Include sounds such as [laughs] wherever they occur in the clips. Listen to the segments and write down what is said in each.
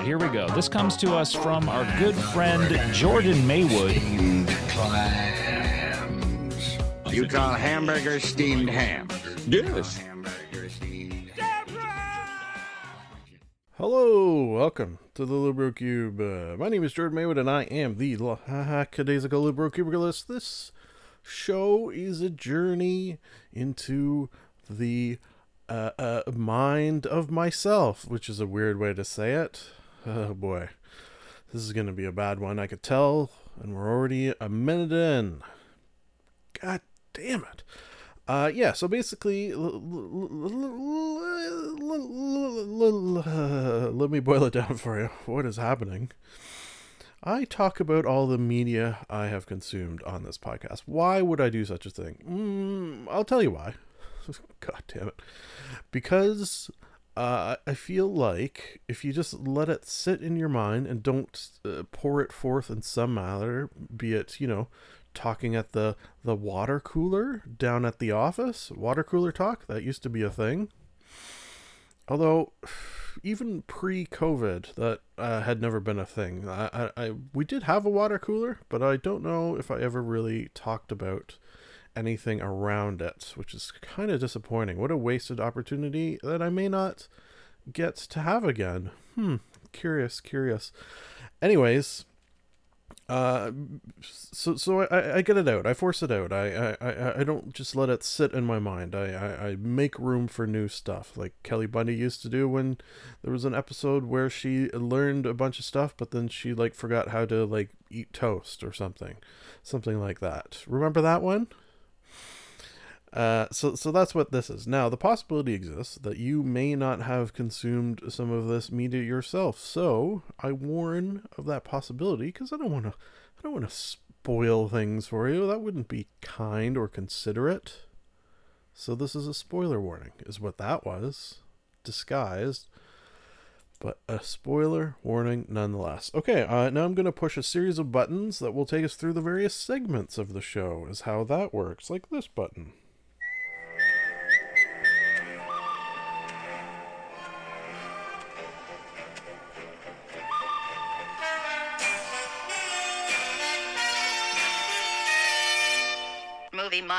right, here we go. This comes to us from our good friend Jordan Maywood. You call hamburger steamed ham? Yes. Hello, welcome to the Libro Cube. Uh, my name is Jordan Maywood, and I am the lackadaisical Libro Cubicalist. This show is a journey into the uh, uh, mind of myself, which is a weird way to say it. Oh boy, this is going to be a bad one. I could tell, and we're already a minute in. God damn it. Uh, yeah, so basically, let me boil it down for you. What is happening? I talk about all the media I have consumed on this podcast. Why would I do such a thing? Mm, I'll tell you why. God damn it. Because uh, I feel like if you just let it sit in your mind and don't uh, pour it forth in some manner, be it, you know, talking at the the water cooler down at the office water cooler talk that used to be a thing. Although [sighs] even pre-covid that uh, had never been a thing. I, I, I we did have a water cooler but i don't know if i ever really talked about anything around it which is kind of disappointing what a wasted opportunity that i may not get to have again hmm curious curious anyways uh, so so I, I get it out. I force it out. I, I, I don't just let it sit in my mind. I, I, I make room for new stuff, like Kelly Bundy used to do when there was an episode where she learned a bunch of stuff, but then she like forgot how to like eat toast or something, something like that. Remember that one? Uh, so so that's what this is. Now the possibility exists that you may not have consumed some of this media yourself. So I warn of that possibility because I don't want to I don't want to spoil things for you. That wouldn't be kind or considerate. So this is a spoiler warning, is what that was, disguised. But a spoiler warning nonetheless. Okay, uh, now I'm going to push a series of buttons that will take us through the various segments of the show, is how that works, like this button.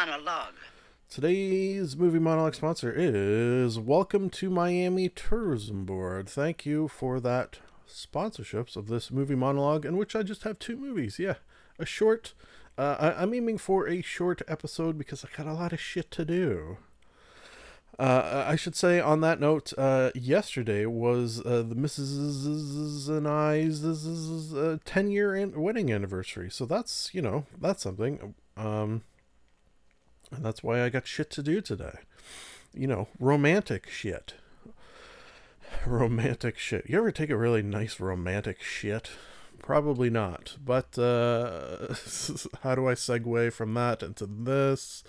Monologue. Today's movie monologue sponsor is Welcome to Miami Tourism Board. Thank you for that sponsorships of this movie monologue, in which I just have two movies. Yeah, a short. Uh, I, I'm aiming for a short episode because I got a lot of shit to do. Uh, I should say on that note, uh, yesterday was uh, the Mrs. and I's uh, 10 year an- wedding anniversary. So that's, you know, that's something. Um, and that's why I got shit to do today. You know, romantic shit. Romantic shit. You ever take a really nice romantic shit? Probably not. But uh, [laughs] how do I segue from that into this?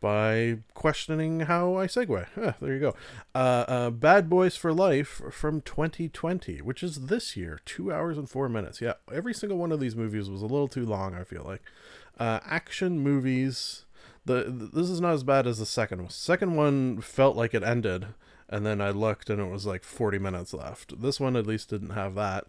By questioning how I segue. Ah, there you go. Uh, uh, Bad Boys for Life from 2020, which is this year, two hours and four minutes. Yeah, every single one of these movies was a little too long. I feel like uh, action movies the this is not as bad as the second one. Second one felt like it ended, and then I looked and it was like 40 minutes left. This one at least didn't have that.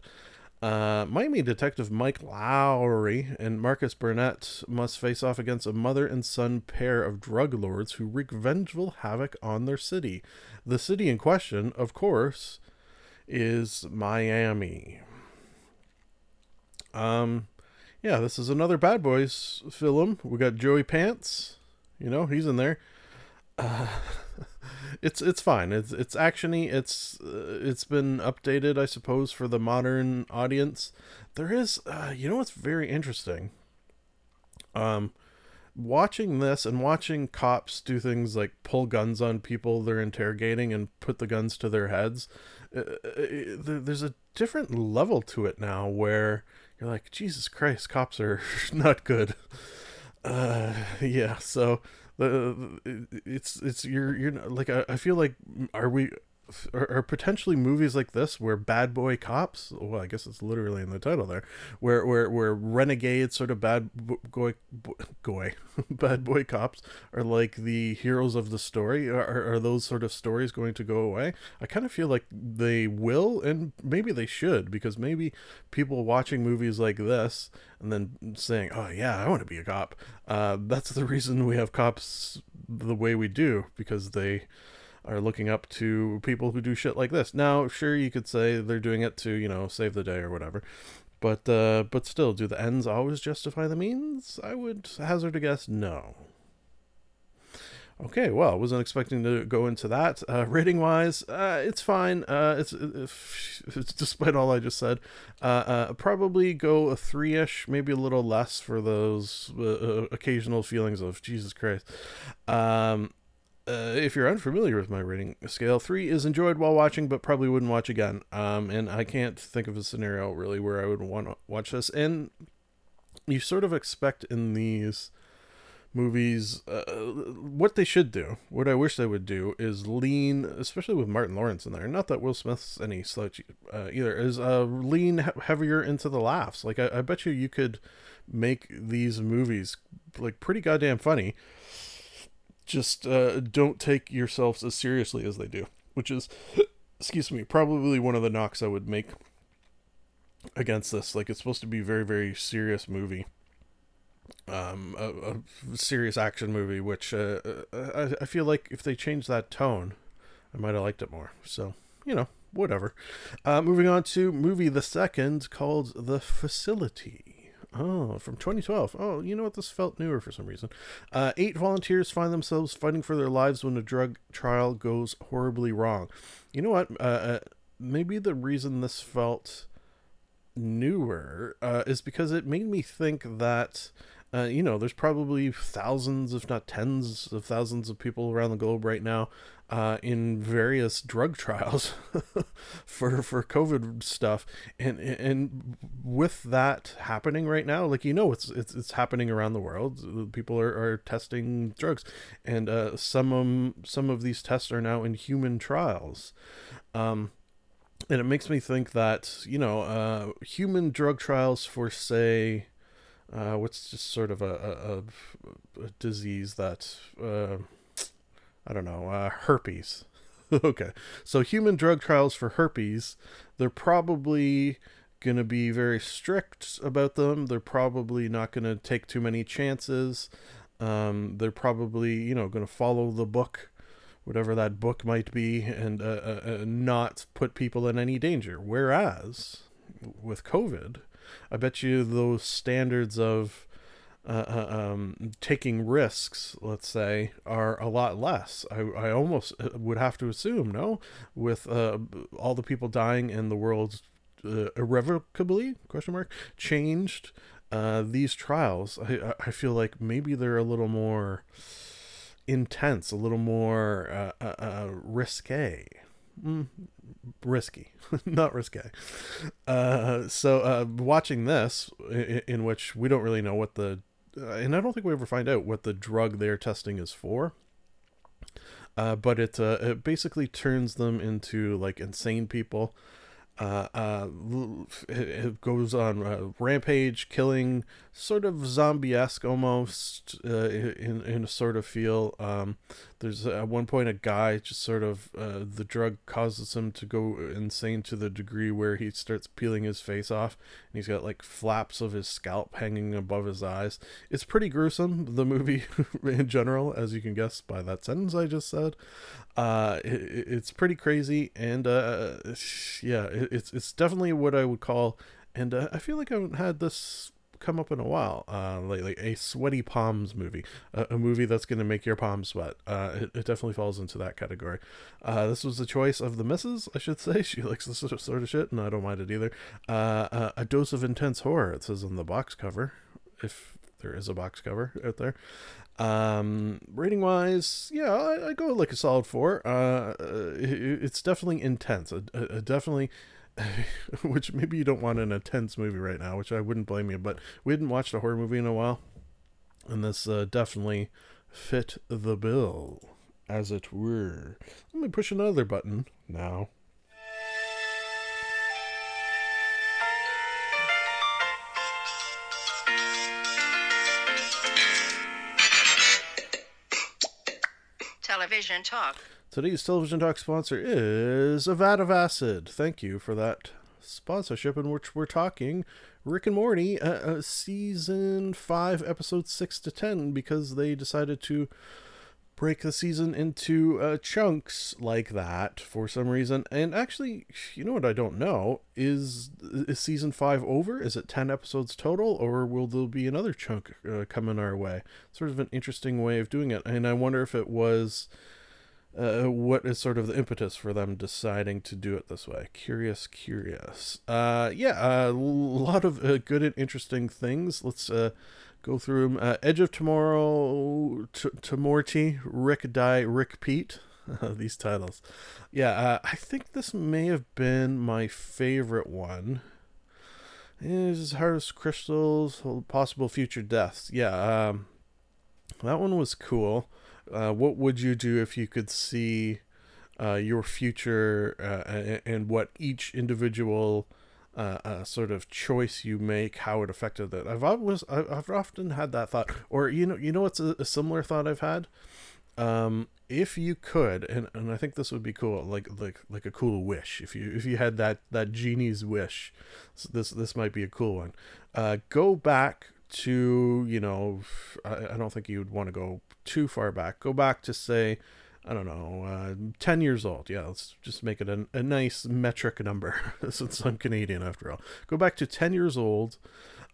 Uh, Miami detective Mike Lowrey and Marcus Burnett must face off against a mother and son pair of drug lords who wreak vengeful havoc on their city. The city in question, of course, is Miami. Um, yeah, this is another Bad Boys film. We got Joey Pants. You know, he's in there. Uh, [laughs] it's it's fine. It's it's actiony. It's uh, it's been updated, I suppose, for the modern audience. There is, uh, you know, what's very interesting. Um, watching this and watching cops do things like pull guns on people they're interrogating and put the guns to their heads. Uh, uh there's a different level to it now where you're like, Jesus Christ, cops are [laughs] not good. Uh, [laughs] yeah. So the it's it's you're you're like I, I feel like are we are, are potentially movies like this where bad boy cops well i guess it's literally in the title there where where where renegade sort of bad boy boy [laughs] bad boy cops are like the heroes of the story are, are those sort of stories going to go away? I kind of feel like they will and maybe they should because maybe people watching movies like this and then saying oh yeah i want to be a cop uh, that's the reason we have cops the way we do because they are looking up to people who do shit like this. Now, sure, you could say they're doing it to, you know, save the day or whatever. But uh, but still, do the ends always justify the means? I would hazard a guess no. Okay, well, wasn't expecting to go into that. Uh, [laughs] rating wise, uh, it's fine. Uh, it's, it's, [laughs] despite all I just said. Uh, uh, probably go a three ish, maybe a little less for those uh, occasional feelings of Jesus Christ. Um, uh, if you're unfamiliar with my rating scale, three is enjoyed while watching, but probably wouldn't watch again. Um, and I can't think of a scenario really where I would want to watch this. And you sort of expect in these movies uh, what they should do. What I wish they would do is lean, especially with Martin Lawrence in there. Not that Will Smith's any slouch uh, either. Is uh, lean heavier into the laughs. Like I, I bet you you could make these movies like pretty goddamn funny just uh, don't take yourselves as seriously as they do, which is, [coughs] excuse me, probably one of the knocks I would make against this. Like, it's supposed to be very, very serious movie, um, a, a serious action movie, which uh, I, I feel like if they changed that tone, I might have liked it more. So, you know, whatever. Uh, moving on to movie the second called The Facility. Oh, from 2012. Oh, you know what? This felt newer for some reason. Uh, eight volunteers find themselves fighting for their lives when a drug trial goes horribly wrong. You know what? Uh, uh, maybe the reason this felt newer uh, is because it made me think that. Uh, you know, there's probably thousands, if not tens of thousands of people around the globe right now uh, in various drug [laughs] trials for for COVID stuff, and and with that happening right now, like you know, it's it's it's happening around the world. People are, are testing drugs, and uh, some um, some of these tests are now in human trials. Um, and it makes me think that you know, uh, human drug trials for say. Uh, what's just sort of a, a, a disease that uh, I don't know, uh, herpes. [laughs] okay, so human drug trials for herpes, they're probably going to be very strict about them. They're probably not going to take too many chances. Um, they're probably, you know, going to follow the book, whatever that book might be, and uh, uh, uh, not put people in any danger. Whereas with COVID, I bet you those standards of uh, uh, um, taking risks, let's say, are a lot less. I, I almost uh, would have to assume, no, with uh, all the people dying and the world uh, irrevocably question mark changed. Uh, these trials, I I feel like maybe they're a little more intense, a little more risque. Mm, risky, [laughs] not risque. Uh, so uh, watching this, in, in, which we don't really know what the uh, and I don't think we ever find out what the drug they're testing is for. Uh, but it uh, it basically turns them into like insane people uh, uh, it goes on a rampage, killing, sort of zombie-esque almost uh, in in a sort of feel. Um, there's at one point a guy just sort of uh, the drug causes him to go insane to the degree where he starts peeling his face off, and he's got like flaps of his scalp hanging above his eyes. It's pretty gruesome. The movie [laughs] in general, as you can guess by that sentence I just said, uh, it, it's pretty crazy, and uh, yeah. It, it's it's definitely what I would call, and uh, I feel like I haven't had this come up in a while uh, lately. A sweaty palms movie, a, a movie that's going to make your palms sweat. Uh, it, it, definitely falls into that category. Uh, this was the choice of the missus, I should [laughs] say. She likes this sort of shit, and I don't mind it either. Uh, uh, a dose of intense horror. It says on the box cover, if there is a box cover out there. Um, rating wise, yeah, I, I, go like a solid four. Uh, it, it's definitely intense. A, a, a definitely [laughs] which maybe you don't want an intense movie right now, which I wouldn't blame you, but we hadn't watched a horror movie in a while, and this uh, definitely fit the bill, as it were. Let me push another button now. Television Talk. Today's television talk sponsor is a vat of acid. Thank you for that sponsorship, in which we're talking Rick and Morty, uh, uh, season five, episode six to ten, because they decided to break the season into uh, chunks like that for some reason. And actually, you know what I don't know is is season five over? Is it ten episodes total, or will there be another chunk uh, coming our way? Sort of an interesting way of doing it, and I wonder if it was. Uh, what is sort of the impetus for them deciding to do it this way? Curious, curious. Uh, yeah, a lot of uh, good and interesting things. Let's uh, go through them. Uh, Edge of Tomorrow, T- Tomorty, Rick Die, Rickpeat. [laughs] These titles. Yeah, uh, I think this may have been my favorite one. Is Harvest Crystals, Possible Future Deaths. Yeah, um, that one was cool. Uh, what would you do if you could see uh, your future uh, and what each individual uh, sort of choice you make, how it affected it? I've always, I've often had that thought, or you know, you know, what's a, a similar thought I've had. Um, if you could, and, and I think this would be cool, like like like a cool wish. If you if you had that that genie's wish, so this this might be a cool one. Uh, go back to you know, I, I don't think you'd want to go too far back. Go back to say, I don't know, uh, 10 years old. Yeah, let's just make it a, a nice metric number [laughs] since I'm Canadian after all. Go back to 10 years old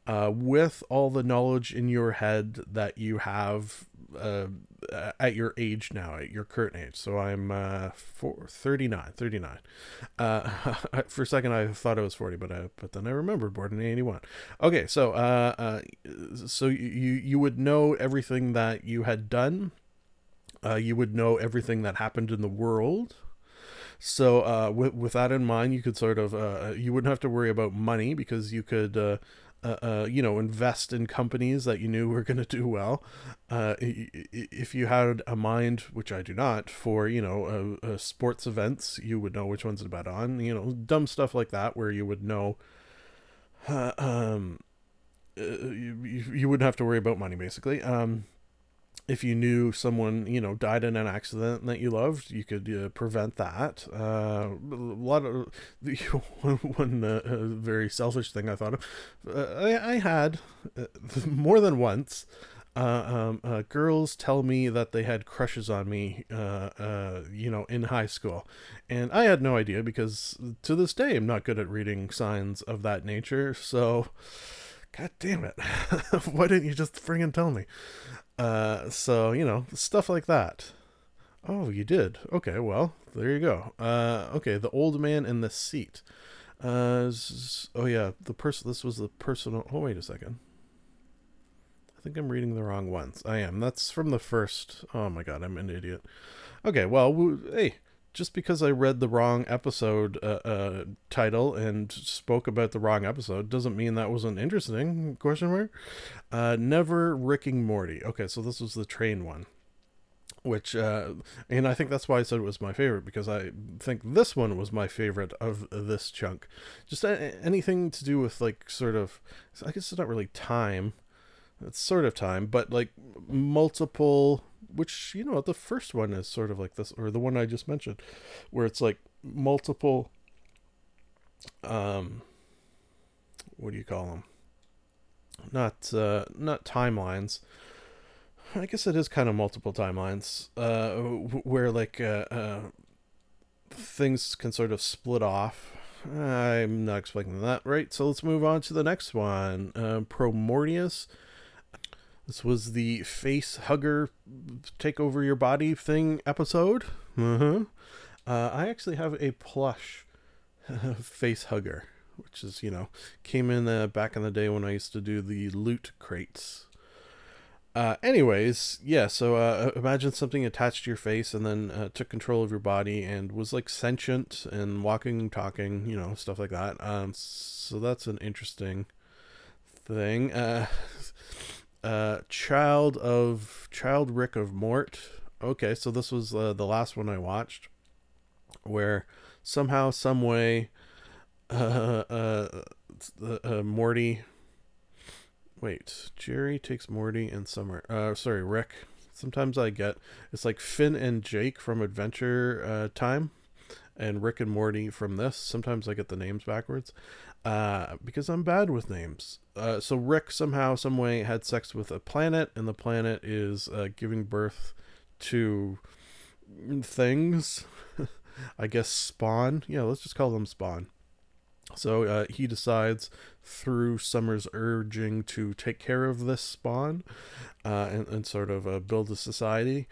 uh, with all the knowledge in your head that you have uh, at your age now, at your current age. So I'm uh, four, 39, 39. Uh, [laughs] for a second, I thought I was 40, but I, but then I remembered born in 81. Okay, so uh, uh, so you you would know everything that you had done. Uh, you would know everything that happened in the world. So uh, with with that in mind, you could sort of uh, you wouldn't have to worry about money because you could uh, uh, uh, you know invest in companies that you knew were going to do well. Uh, if you had a mind, which I do not, for you know uh, uh, sports events, you would know which ones to bet on. You know, dumb stuff like that, where you would know. Uh, um, you, you you wouldn't have to worry about money basically. Um, if you knew someone you know died in an accident that you loved, you could uh, prevent that. Uh, a lot of [laughs] one uh, very selfish thing I thought of, uh, I, I had uh, [laughs] more than once. Uh, um, girls tell me that they had crushes on me, you know, in high school, and I had no idea because to this day I'm not good at reading signs of that nature. So, god damn it, [laughs] why didn't you just friggin' tell me? Uh, so you know stuff like that. Oh, you did. Okay, well there you go. Uh, okay, the old man in the seat. Uh, oh yeah, the person. This was the personal. Oh wait a second. I think I'm reading the wrong ones. I am. That's from the first. Oh my god, I'm an idiot. Okay, well, w- hey, just because I read the wrong episode uh, uh, title and spoke about the wrong episode doesn't mean that wasn't interesting. Question mark. Uh, never Ricking Morty. Okay, so this was the train one. Which, uh, and I think that's why I said it was my favorite because I think this one was my favorite of this chunk. Just a- anything to do with like sort of, I guess it's not really time, it's sort of time, but like multiple, which you know the first one is sort of like this, or the one I just mentioned, where it's like multiple, um, what do you call them? Not uh, not timelines. I guess it is kind of multiple timelines, uh, where like uh, uh, things can sort of split off. I'm not explaining that right, so let's move on to the next one. Uh, Promortyus. This was the face hugger take over your body thing episode. Uh-huh. Uh, I actually have a plush [laughs] face hugger, which is, you know, came in uh, back in the day when I used to do the loot crates. Uh, anyways, yeah. So uh, imagine something attached to your face and then uh, took control of your body and was like sentient and walking, talking, you know, stuff like that. Um, so that's an interesting thing. Uh, uh, child of Childrick of Mort. Okay, so this was uh, the last one I watched, where somehow, some way, [laughs] uh, uh, uh, Morty Wait, Jerry takes Morty and Summer. Uh, sorry, Rick. Sometimes I get it's like Finn and Jake from Adventure uh, Time, and Rick and Morty from this. Sometimes I get the names backwards, uh, because I'm bad with names. Uh, so Rick somehow, some way, had sex with a planet, and the planet is uh, giving birth to things. [laughs] I guess Spawn. Yeah, let's just call them Spawn. So uh, he decides through Summer's urging to take care of this spawn uh, and, and sort of uh, build a society.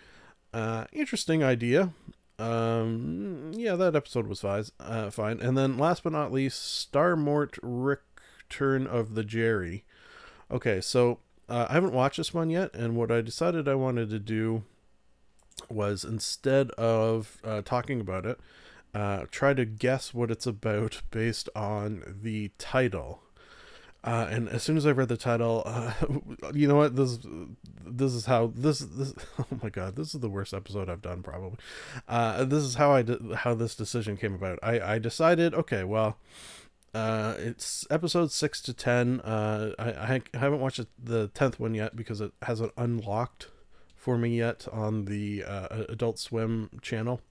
Interesting idea. Um, yeah, that episode was fine. Uh, fine. And then last but not least, Star Mort Return of the Jerry. Okay, so uh, I haven't watched this one yet, and what I decided I wanted to do was instead of uh, talking about it, uh, try to guess what it's about based on the title. Uh, and as soon as I read the title, uh, [laughs] you know what this this is how this this [laughs] oh my god this is the worst episode I've done probably. Uh, this is how I did how this decision came about. I I decided okay well. Uh, it's episode six to ten. Uh, I, I haven't watched the tenth one yet because it hasn't unlocked for me yet on the uh, Adult Swim channel.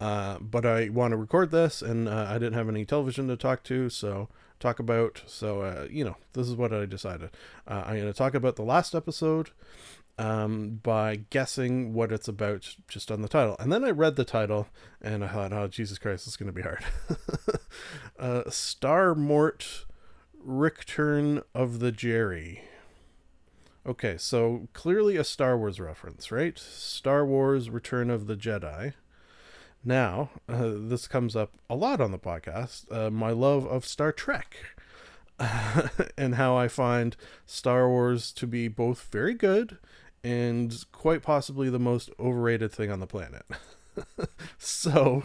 But I want to record this, and I didn't have any television to talk to, so talk about. So uh, you know, this is what I decided. Uh, I'm going to talk about the last episode um, by guessing what it's about just on the title, and then I read the title, and I thought, oh Jesus Christ, it's going to be hard. [laughs] uh, Star Mort, Return of the Jerry. Okay, so clearly a Star Wars reference, right? Star Wars Return of the Jedi. Now, uh, this comes up a lot on the podcast uh, my love of Star Trek. [laughs] and how I find Star Wars to be both very good and quite possibly the most overrated thing on the planet. [laughs] so,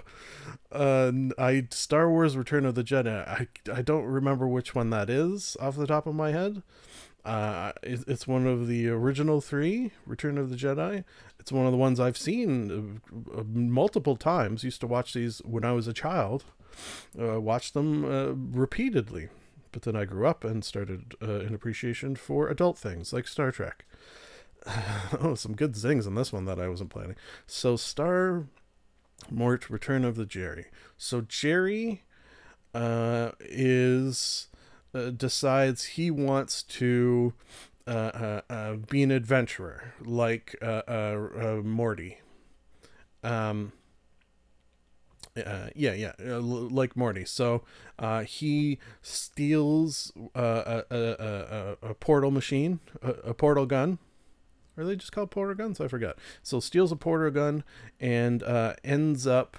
uh, I Star Wars Return of the Jedi. I I don't remember which one that is off the top of my head. Uh, it's one of the original three, Return of the Jedi. It's one of the ones I've seen uh, multiple times. Used to watch these when I was a child. Uh, watched them uh, repeatedly, but then I grew up and started uh, an appreciation for adult things like Star Trek. [laughs] oh, some good zings in this one that I wasn't planning. So, Star Mort Return of the Jerry. So, Jerry uh, is uh, decides he wants to uh, uh, uh be an adventurer like uh, Morty. Um, yeah, yeah, like Morty. So he steals a, a, a, a portal machine, a, a, portal gun. Are they just called portal guns? I forgot. So steals a portal gun and ends up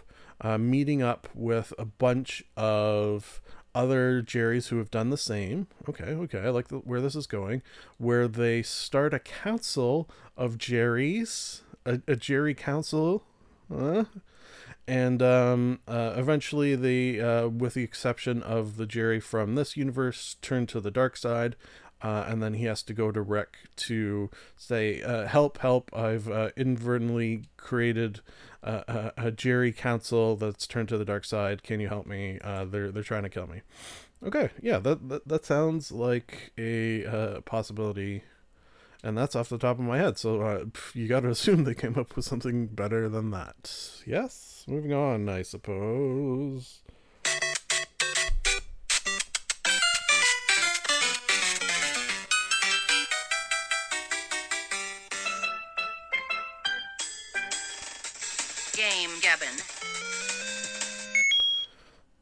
meeting up with a bunch of other Jerrys who have done the same. Okay, okay, I like the, where this is going. Where they start a council of Jerrys, a, a Jerry council, and um, uh, eventually they, uh, with the exception of the Jerry from this universe, turn to the dark side. Uh, and then he has to go to Rick to say, uh, "Help! Help! I've uh, inadvertently created a, a, Jerry council that's turned to the dark side. Can you help me? Uh, they're they're trying to kill me." Okay, yeah, that that, that sounds like a uh, possibility, and that's off the top of my head. So uh, you got to [laughs] assume they came up with something better than that. Yes, moving on, I suppose.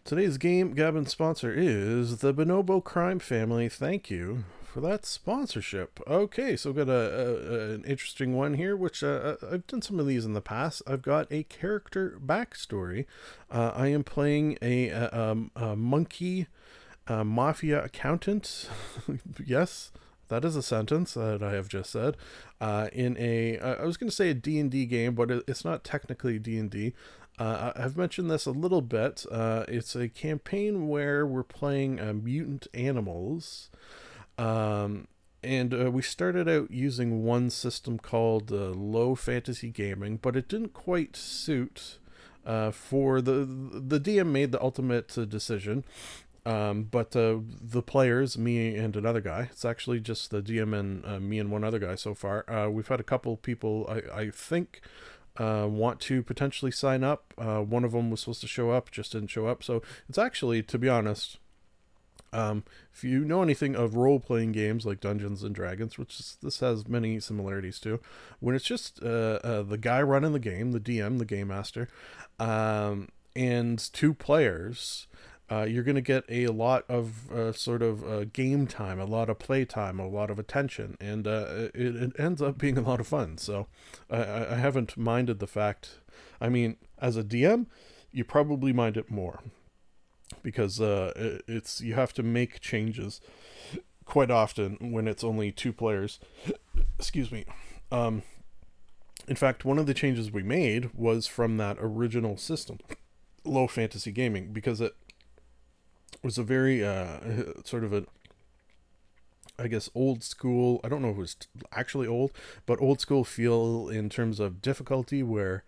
Today's Game Gabbin sponsor is the Bonobo Crime Family. Thank you for that sponsorship. Okay, so we've got a, a an interesting one here, which uh, uh, I've done some of these in the past. I've got a character backstory. Uh, I am playing a, a, um, a monkey mafia accountant. [laughs] yes, That is a sentence that I have just said. Uh, in a, I was going to say a D and D game, but it's not technically D and D. Uh, I've mentioned this a little bit. Uh, it's a campaign where we're playing uh, mutant animals. Um, and uh, we started out using one system called uh, low fantasy gaming, but it didn't quite suit uh, for the the DM made the ultimate decision. Um, but uh, the players, me and another guy, it's actually just the DM and uh, me and one other guy so far. Uh, we've had a couple people, I, I think, uh, want to potentially sign up. Uh, one of them was supposed to show up, just didn't show up. So it's actually, to be honest, um, if you know anything of role playing games like Dungeons and Dragons, which is, this has many similarities to, when it's just uh, the guy running the game, the DM, the game master, um, and two players, uh, you're going to get a lot of uh, sort of uh, game time, a lot of play time, a lot of attention, and uh, it, it ends up being a lot of fun. So I, I haven't minded the fact. I mean, as a DM, you probably mind it more because uh, it- it's you have to make changes quite often when it's only two players. Excuse me. Um, in fact, one of the changes we made was from that original system, low fantasy gaming, because it was a very uh, [laughs] sort of a I guess old school. I don't know if it was actually old, but old school feel in terms of difficulty, where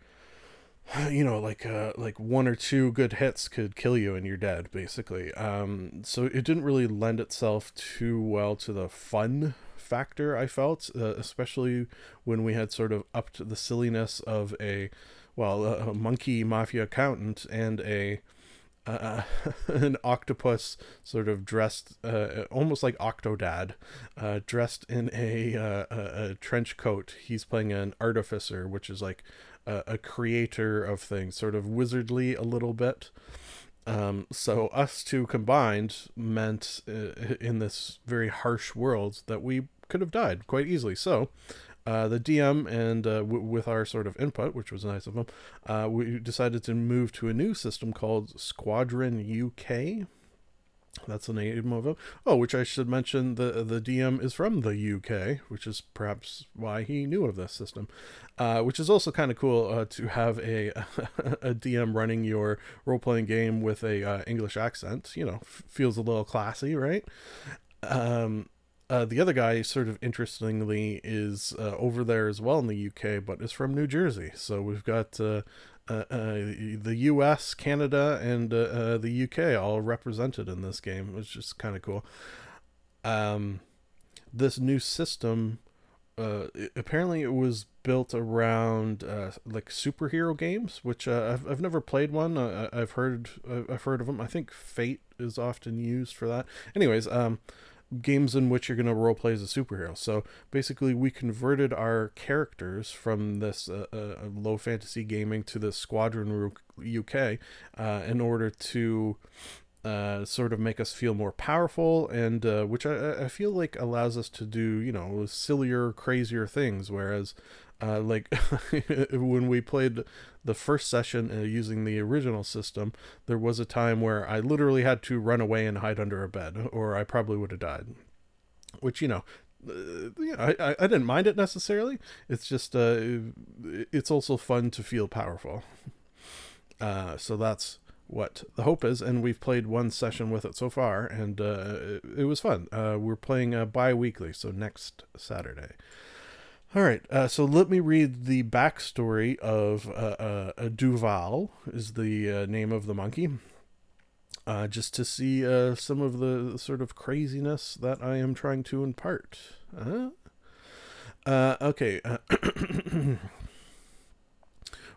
[sighs] you know, like uh, like one or two good hits could kill you and you're dead, basically. Um, so it didn't really lend itself too well to the fun factor. I felt, uh, especially when we had sort of upped the silliness of a well, a, [laughs] a monkey mafia accountant and a uh, [laughs] an octopus sort of dressed uh, almost like Octodad, uh, dressed in a, uh, a, a trench coat. He's playing an artificer, which is like a, a creator of things, sort of wizardly a little bit. Um, so us two combined meant uh, in this very harsh world that we could have died quite easily. So uh, the DM and uh, w- with our sort of input, which was nice of them, uh, we decided to move to a new system called Squadron UK. That's the name of it. Oh, which I should mention the the DM is from the UK, which is perhaps why he knew of this system. Uh, which is also kind of cool uh, to have a [laughs] a DM running your role playing game with a uh, English accent. You know, f- feels a little classy, right? Um, uh, the other guy, sort of interestingly, is uh, over there as well in the UK, but is from New Jersey. So we've got uh, uh, uh, the US, Canada, and uh, the UK all represented in this game, which is kind of cool. Um, this new system, apparently, it was built around like superhero games, which I've I've never played one. I- I've heard I've heard of them. I think Fate is often used for that. Anyways, um games in which you're going to role play as a superhero. So basically, we converted our characters from this uh, uh, low fantasy gaming to the Squadron UK uh, in order to uh, sort of make us feel more powerful, and uh, which I, I feel like allows us to do, you know, sillier, crazier things. Whereas, uh, like [laughs] when we played the first session uh, using the original system, there was a time where I literally had to run away and hide under a bed, or I probably would have died. Which you know, uh, yeah, I, I didn't mind it necessarily. It's just uh, it's also fun to feel powerful. Uh, so that's what the hope is, and we've played one session with it so far, and uh, it, it was fun. Uh, we're playing uh, bi-weekly, so next Saturday. All right, uh, so let me read the backstory of uh, uh, Duval is the uh, name of the monkey, uh, just to see uh, some of the sort of craziness that I am trying to impart. Uh, uh, okay. [clears throat]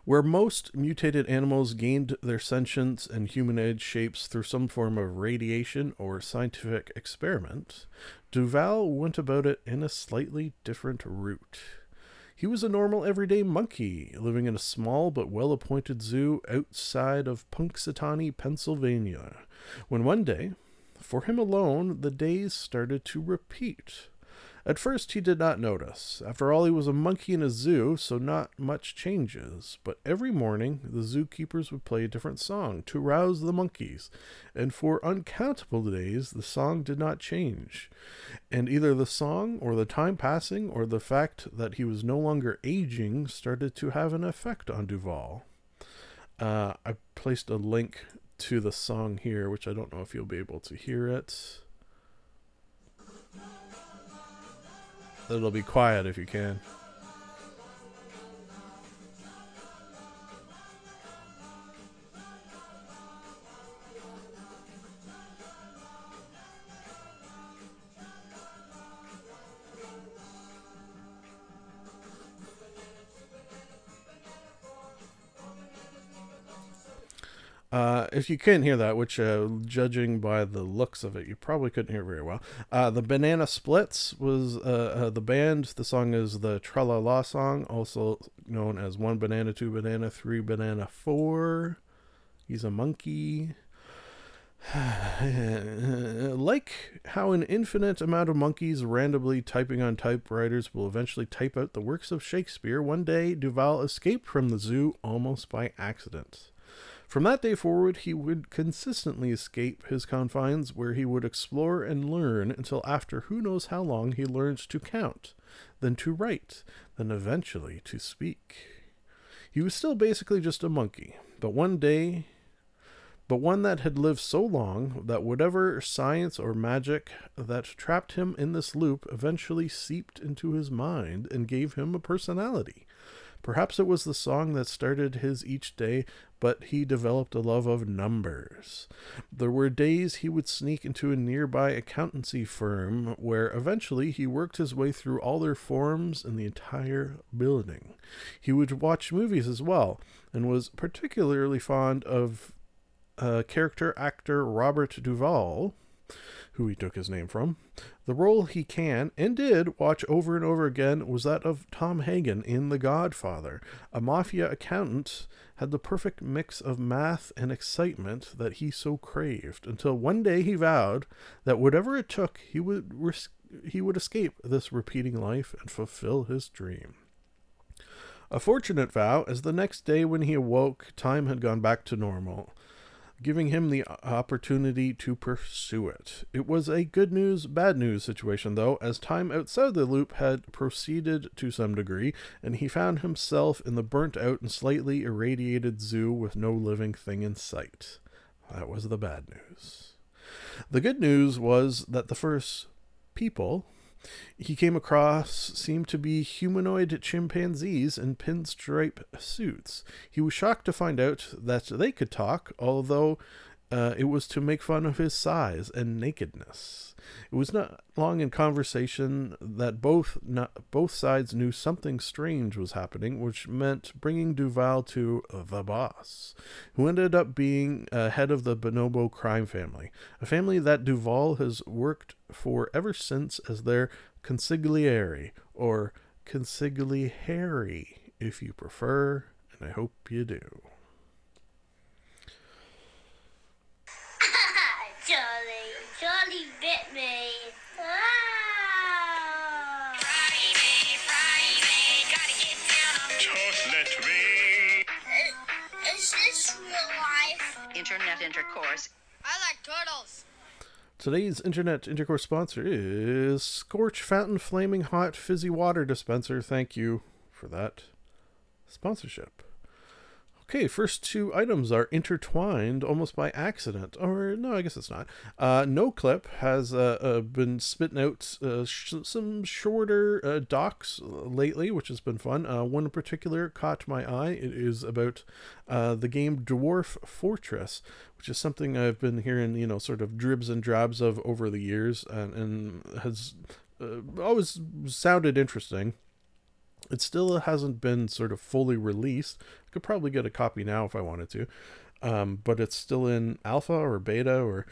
Where most mutated animals gained their sentience and humanoid shapes through some form of radiation or scientific experiment, Duval went about it in a slightly different route. He was a normal everyday monkey living in a small but well appointed zoo outside of Punxsutawney, Pennsylvania, when one day, for him alone, the days started to repeat. At first, he did not notice. After all, he was a monkey in a zoo, so not much changes. But every morning, the zookeepers would play a different song to rouse the monkeys, and for uncountable days, the song did not change. And either the song, or the time passing, or the fact that he was no longer aging started to have an effect on Duval. Uh, I placed a link to the song here, which I don't know if you'll be able to hear it. It'll be quiet if you can. Uh, if you couldn't hear that, which uh, judging by the looks of it, you probably couldn't hear very well. Uh, the Banana Splits was uh, uh, the band. The song is the Tra La La song, also known as One Banana, Two Banana, Three Banana, Four. He's a monkey. [sighs] like how an infinite amount of monkeys randomly typing on typewriters will eventually type out the works of Shakespeare, one day Duval escaped from the zoo almost by accident. From that day forward, he would consistently escape his confines, where he would explore and learn until after who knows how long he learned to count, then to write, then eventually to speak. He was still basically just a monkey, but one day, but one that had lived so long that whatever science or magic that trapped him in this loop eventually seeped into his mind and gave him a personality. Perhaps it was the song that started his each day, but he developed a love of numbers. There were days he would sneak into a nearby accountancy firm where eventually he worked his way through all their forms in the entire building. He would watch movies as well and was particularly fond of uh, character actor Robert Duvall, who he took his name from. The role he can and did watch over and over again was that of Tom Hagen in The Godfather. A mafia accountant had the perfect mix of math and excitement that he so craved until one day he vowed that whatever it took he would risk he would escape this repeating life and fulfill his dream. A fortunate vow, as the next day when he awoke, time had gone back to normal giving him the opportunity to pursue it. It was a good news, bad news situation, though, as time outside the loop had proceeded to some degree, and he found himself in the burnt out and slightly irradiated zoo with no living thing in sight. That was the bad news. The good news was that the first people he came across seemed to be humanoid chimpanzees in pinstripe suits. He was shocked to find out that they could talk, although uh, it was to make fun of his size and nakedness. It was not long in conversation that both not, both sides knew something strange was happening, which meant bringing Duval to the boss, who ended up being uh, head of the Bonobo crime family, a family that Duval has worked for ever since as their consigliere or consigliere, if you prefer, and I hope you do. Internet intercourse. I like turtles. Today's internet intercourse sponsor is Scorch Fountain Flaming Hot Fizzy Water Dispenser. Thank you for that sponsorship. Okay, first two items are intertwined almost by accident. Or, no, I guess it's not. Uh, Noclip has uh, uh, been spitting out uh, sh- some shorter uh, docs lately, which has been fun. Uh, one in particular caught my eye. It is about the game Dwarf Fortress, which is something I've been hearing, you know, sort of dribs and drabs of over the years and, and has always sounded interesting. It still hasn't been sort of fully released. I could probably get a copy now if I wanted to, um, but it's still in alpha or beta or.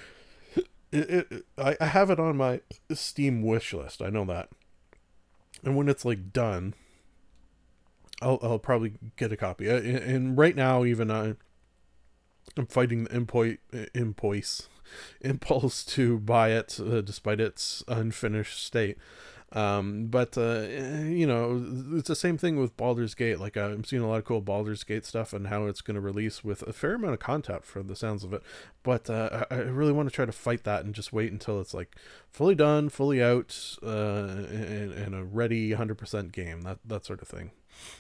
[coughs] It, it, I, I have it on my Steam wish list. I know that, and when it's like done, I'll I'll probably get a copy. And and right now, even I, I'm fighting the impoi- impulse impulse to buy it uh, despite its unfinished state. Um, but uh, you know, it's the same thing with Baldur's Gate. Like I'm seeing a lot of cool Baldur's Gate stuff and how it's going to release with a fair amount of content for the sounds of it. But uh, I really want to try to fight that and just wait until it's like fully done, fully out, uh, and, and a ready 100% game. That that sort of thing.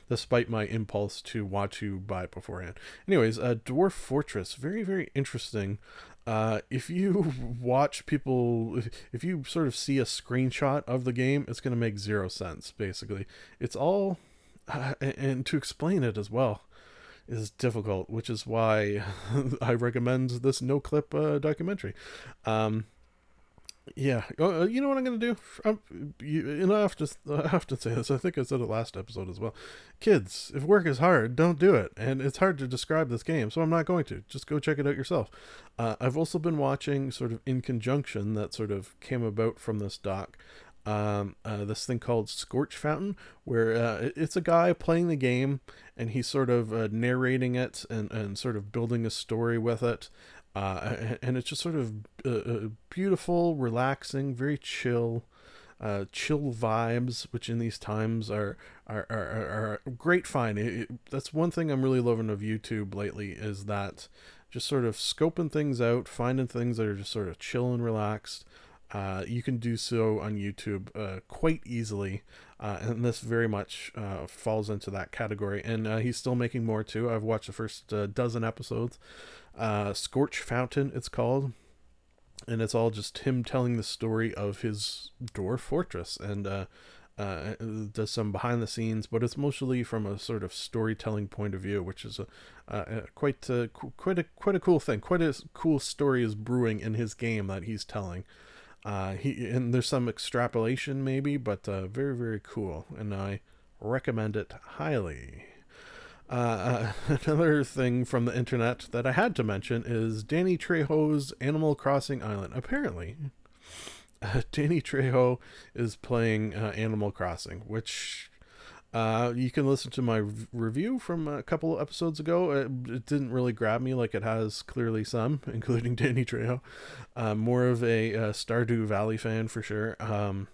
Despite my impulse to want to buy it beforehand. Anyways, uh, Dwarf Fortress, very very interesting uh, if you [laughs] watch people if, you sort of see a screenshot of the game it's going to make zero sense basically. It's all [sighs] uh, and, and to explain it as well is difficult which is why [laughs] i recommend this Noclip uh, documentary. Um yeah, uh, you know what I'm gonna do? I'm, you, and I have to, [laughs] I to say this. I think I said it last episode as well. Kids, if work is hard, don't do it, and it's hard to describe this game, so I'm not going to. Just go check it out yourself. Uh, I've also been watching, sort of in conjunction, that sort of came about from this doc. Um, uh, this thing called Scorchfountain, where uh, it's a guy playing the game and he's sort of uh, narrating it and, and sort of building a story with it uh, and it's just sort of uh, uh, beautiful, relaxing, very chill, uh, chill vibes, which in these times are are are, are, great. Fine, it, it, that's one thing I'm really loving of YouTube lately is that just sort of scoping things out, finding things that are just sort of chill and relaxed. Uh, you can do so on YouTube quite easily, and this very much falls into that category. And he's still making more too. I've watched the first dozen episodes. Scorchfountain, it's called, and it's all just him telling the story of his dwarf fortress and uh, uh, does some behind the scenes, but it's mostly from a sort of storytelling point of view, which is a, a quite a, quite a quite a cool thing. Quite a cool story is brewing in his game that he's telling. Uh, he and there's some extrapolation maybe, but uh, very very cool, and I recommend it highly. Uh, [laughs] another thing from the internet that I had to mention is Danny Trejo's Animal Crossing Island. Apparently, [laughs] uh, Danny Trejo is playing uh, Animal Crossing, which uh, you can listen to my v- review from a couple episodes ago. It, it, didn't really grab me like it has clearly some, [laughs] including Danny Trejo. Uh, more of a uh, Stardew Valley fan for sure. Um,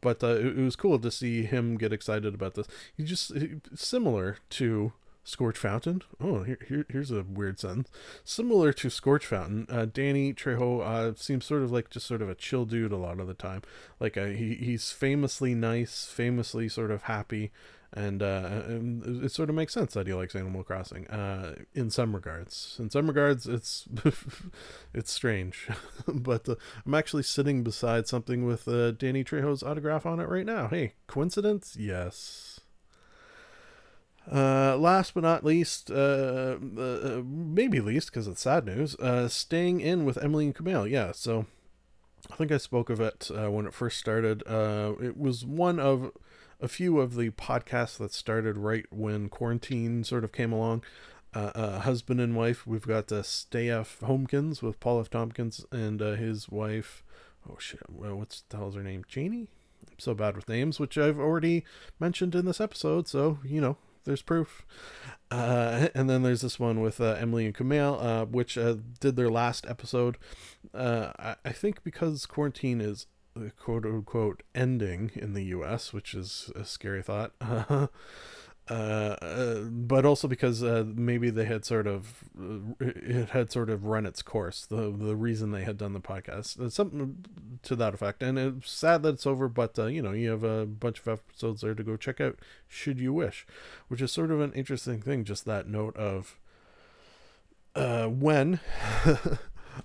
but uh, it, it, was cool to see him get excited about this. He just he, similar to Scorchfountain. Oh, here, here, here's a weird sentence. Similar to Scorchfountain, uh, Danny Trejo uh, seems sort of like just sort of a chill dude a lot of the time. Like uh, he, he's famously nice, famously sort of happy and, uh, and it sort of makes sense that he likes Animal Crossing. Uh, in some regards, in some regards, it's [laughs] it's strange, [laughs] but uh, I'm actually sitting beside something with uh, Danny Trejo's autograph on it right now. Hey, coincidence? Yes. Uh, last but not least, uh, uh, maybe least because it's sad news. Uh, staying in with Emily and Kumail. Yeah, so I think I spoke of it uh, when it first started. Uh, it was one of a few of the podcasts that started right when quarantine sort of came along. Husband and wife. We've got the Stay F. Homekins with Paul F. Tompkins and his wife. Oh shit! Well, what's the hell's her name? Janie. I'm so bad with names, which I've already mentioned in this episode. So you know, there's proof. Uh, [laughs] and then there's this one with uh, Emily and Kumail, uh, which uh, did their last episode. Uh, I, I think because quarantine is quote unquote ending in the US, which is a scary thought. [laughs] Uh, uh, but also because uh, maybe they had sort of it had sort of run its course. The the reason they had done the podcast, uh, something to that effect. And it's sad that it's over, but uh, you know you have a bunch of episodes there to go check out, should you wish. Which is sort of an interesting thing. Just that note of uh, when [laughs]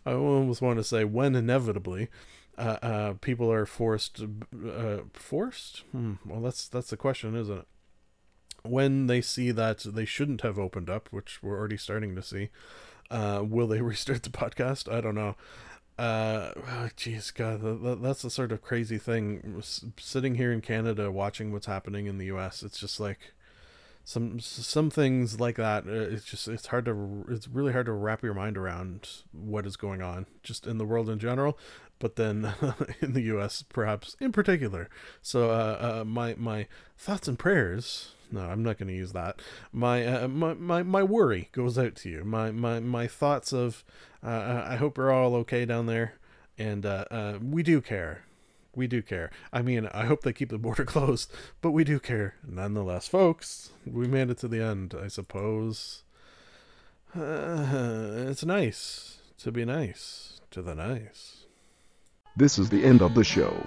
I almost want to say when inevitably uh, uh, people are forced uh, forced hmm. well that's that's the question isn't it when they see that they shouldn't have opened up which we're already starting to see uh, will they [laughs] restart the podcast? I don't know. Uh [sighs] jeez oh, god that's the sort of crazy thing. Sitting here in canada watching what's happening in the us it's just like some some things like that uh, it's just it's hard to it's really hard to wrap your mind around what is going on just in the world in general but then [laughs] in the US perhaps in particular. So uh, uh my my thoughts and prayers no i'm not going to use that my, uh, my my my worry goes out to you my my my thoughts of uh, i hope you're all okay down there and uh, uh we do care We do care. I mean, I hope they keep the border [laughs] closed, but we do care nonetheless, folks. We made it to the end, I suppose. Uh, [sighs] it's nice to be nice to the nice. This is the end of the show.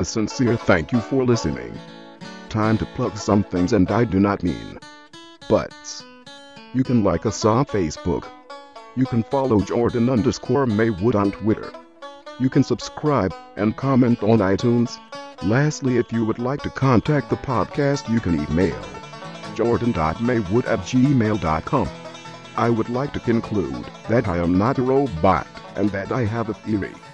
A sincere thank you for listening. Time to plug some things, and I do not mean butts. You can like us on Facebook. You can follow Jordan underscore Maywood on Twitter. You can subscribe and comment on iTunes. Lastly, if you would like to contact the podcast, you can email jordan.maywood at gmail.com. I would like to conclude that I am not a robot and that I have a theory.